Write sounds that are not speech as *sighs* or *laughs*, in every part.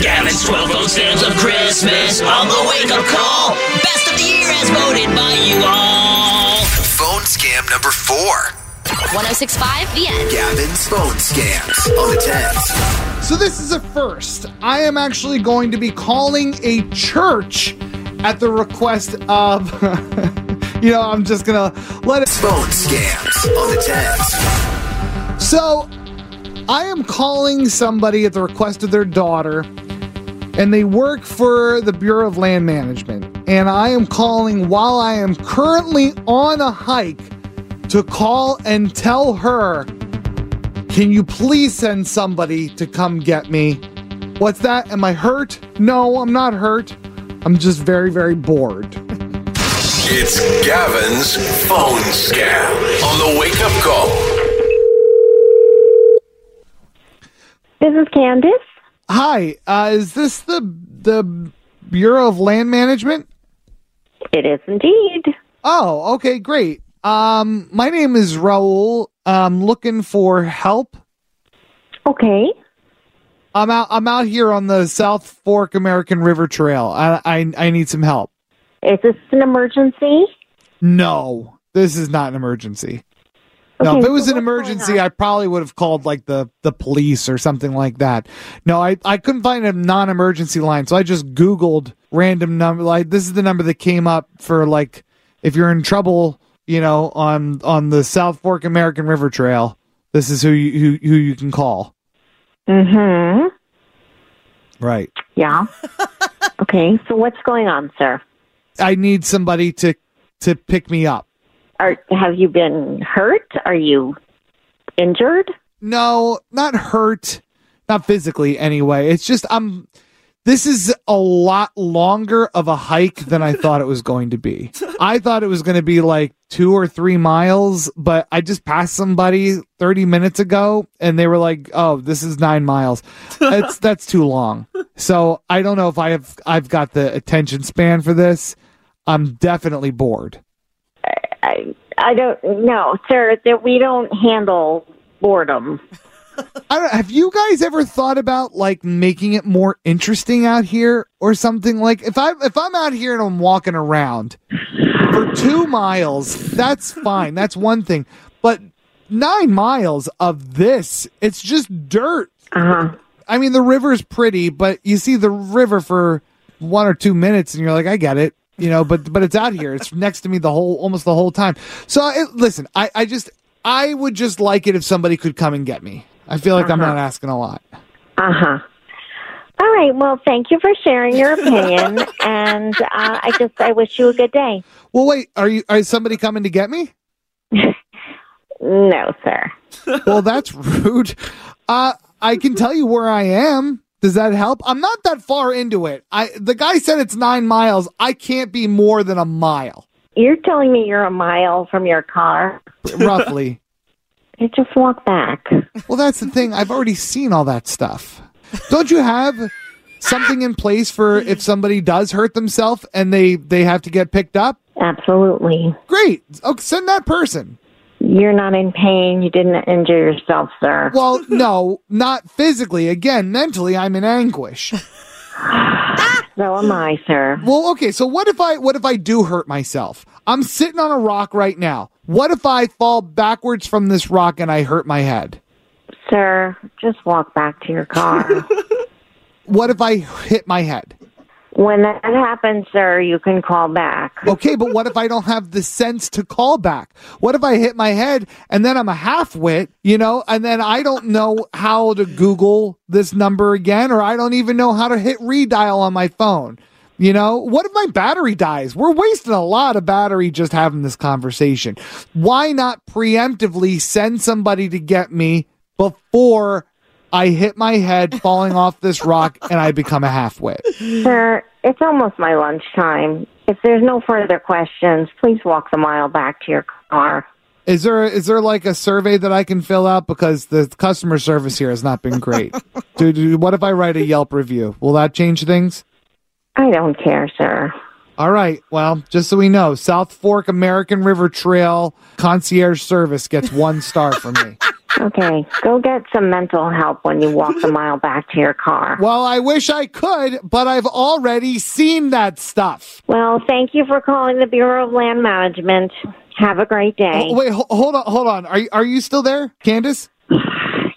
Gavin's 12 phone scams of Christmas on the wake up call. Best of the year as voted by you all. Phone scam number four. 1065 The End. Gavin's phone scams on the tens. So this is a first. I am actually going to be calling a church at the request of *laughs* you know, I'm just gonna let it Phone scams on the tens. So I am calling somebody at the request of their daughter, and they work for the Bureau of Land Management. And I am calling while I am currently on a hike to call and tell her, can you please send somebody to come get me? What's that? Am I hurt? No, I'm not hurt. I'm just very, very bored. It's Gavin's phone scam on the wake up call. This is Candice. Hi, uh, is this the the Bureau of Land Management? It is indeed. Oh, okay, great. Um, my name is Raul. I'm looking for help. Okay. I'm out. I'm out here on the South Fork American River Trail. I I, I need some help. Is this an emergency? No, this is not an emergency. No, Okay, if it was so an emergency. I probably would have called like the the police or something like that. No, I I couldn't find a non-emergency line, so I just Googled random number. Like this is the number that came up for like if you're in trouble, you know, on on the South Fork American River Trail. This is who you who, who you can call. Mm-hmm. Right. Yeah. *laughs* okay. So what's going on, sir? I need somebody to to pick me up. Are have you been hurt? Are you injured? No, not hurt, not physically anyway. It's just I'm this is a lot longer of a hike than I thought it was going to be. *laughs* I thought it was going to be like 2 or 3 miles, but I just passed somebody 30 minutes ago and they were like, "Oh, this is 9 miles." That's *laughs* that's too long. So, I don't know if I have I've got the attention span for this. I'm definitely bored. I I don't know, sir. That we don't handle boredom. I don't, have you guys ever thought about like making it more interesting out here or something like if I if I'm out here and I'm walking around for 2 miles that's fine that's one thing but 9 miles of this it's just dirt Uh-huh. I mean the river's pretty but you see the river for 1 or 2 minutes and you're like I get it you know but but it's out here it's next to me the whole almost the whole time so it, listen I I just I would just like it if somebody could come and get me I feel like I'm Uh-huh. not asking a lot. Uh huh. All right. Well, thank you for sharing your opinion, *laughs* and uh, I just I wish you a good day. Well, wait, are you are somebody coming to get me? *laughs* No, sir. Well, that's rude. Uh, I can tell you where I am. Does that help? I'm not that far into it. I the guy said it's nine miles. I can't be more than a mile, You're telling me you're a mile from your car. *laughs* roughly. You just walk back. well, that's the thing. I've already seen all that stuff. Don't you have something in place for if somebody does hurt themselves and they they have to get picked up? Absolutely. Great. Okay, send that person. You're not in pain. You didn't injure yourself, sir. Well, no, not physically. Again, mentally, I'm in anguish. *sighs* So am I, sir. Well, okay. So what if I what if I do hurt myself? I'm sitting on a rock right now. What if I fall backwards from this rock and I hurt my head? Sir, just walk back to your car. *laughs* What if I hit my head? When that happens, sir, you can call back. Okay, but what if I don't have the sense to call back? What if I hit my head and then I'm a half wit, you know, and then I don't know how to Google this number again, or I don't even know how to hit redial on my phone? You know, what if my battery dies? We're wasting a lot of battery just having this conversation. Why not preemptively send somebody to get me before I hit my head falling off this rock and I become a half wit? Sir, it's almost my lunchtime. If there's no further questions, please walk the mile back to your car. Is there is there like a survey that I can fill out because the customer service here has not been great? *laughs* Dude, what if I write a Yelp review? Will that change things? I don't care, sir. All right. Well, just so we know, South Fork American River Trail concierge service gets one star from me. *laughs* Okay, go get some mental help when you walk the mile back to your car. Well, I wish I could, but I've already seen that stuff. Well, thank you for calling the Bureau of Land Management. Have a great day. Oh, wait, ho- hold on, hold on. Are you, are you still there, Candace? *sighs*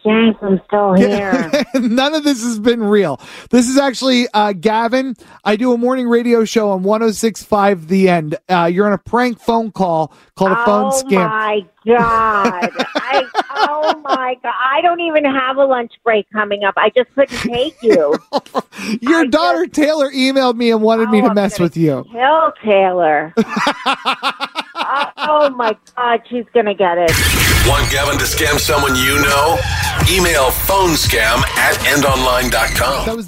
Yes, I'm still here. *laughs* None of this has been real. This is actually uh, Gavin. I do a morning radio show on 1065 The End. Uh, you're on a prank phone call called a phone oh scam. Oh my god! *laughs* I, oh my god! I don't even have a lunch break coming up. I just couldn't take you. *laughs* Your I daughter Taylor emailed me and wanted me Oh, to I'm mess with you. Kill Taylor. *laughs* oh, oh my god! She's gonna get it. Want Gavin to scam someone you know? Email phonescam at endonline.com. That was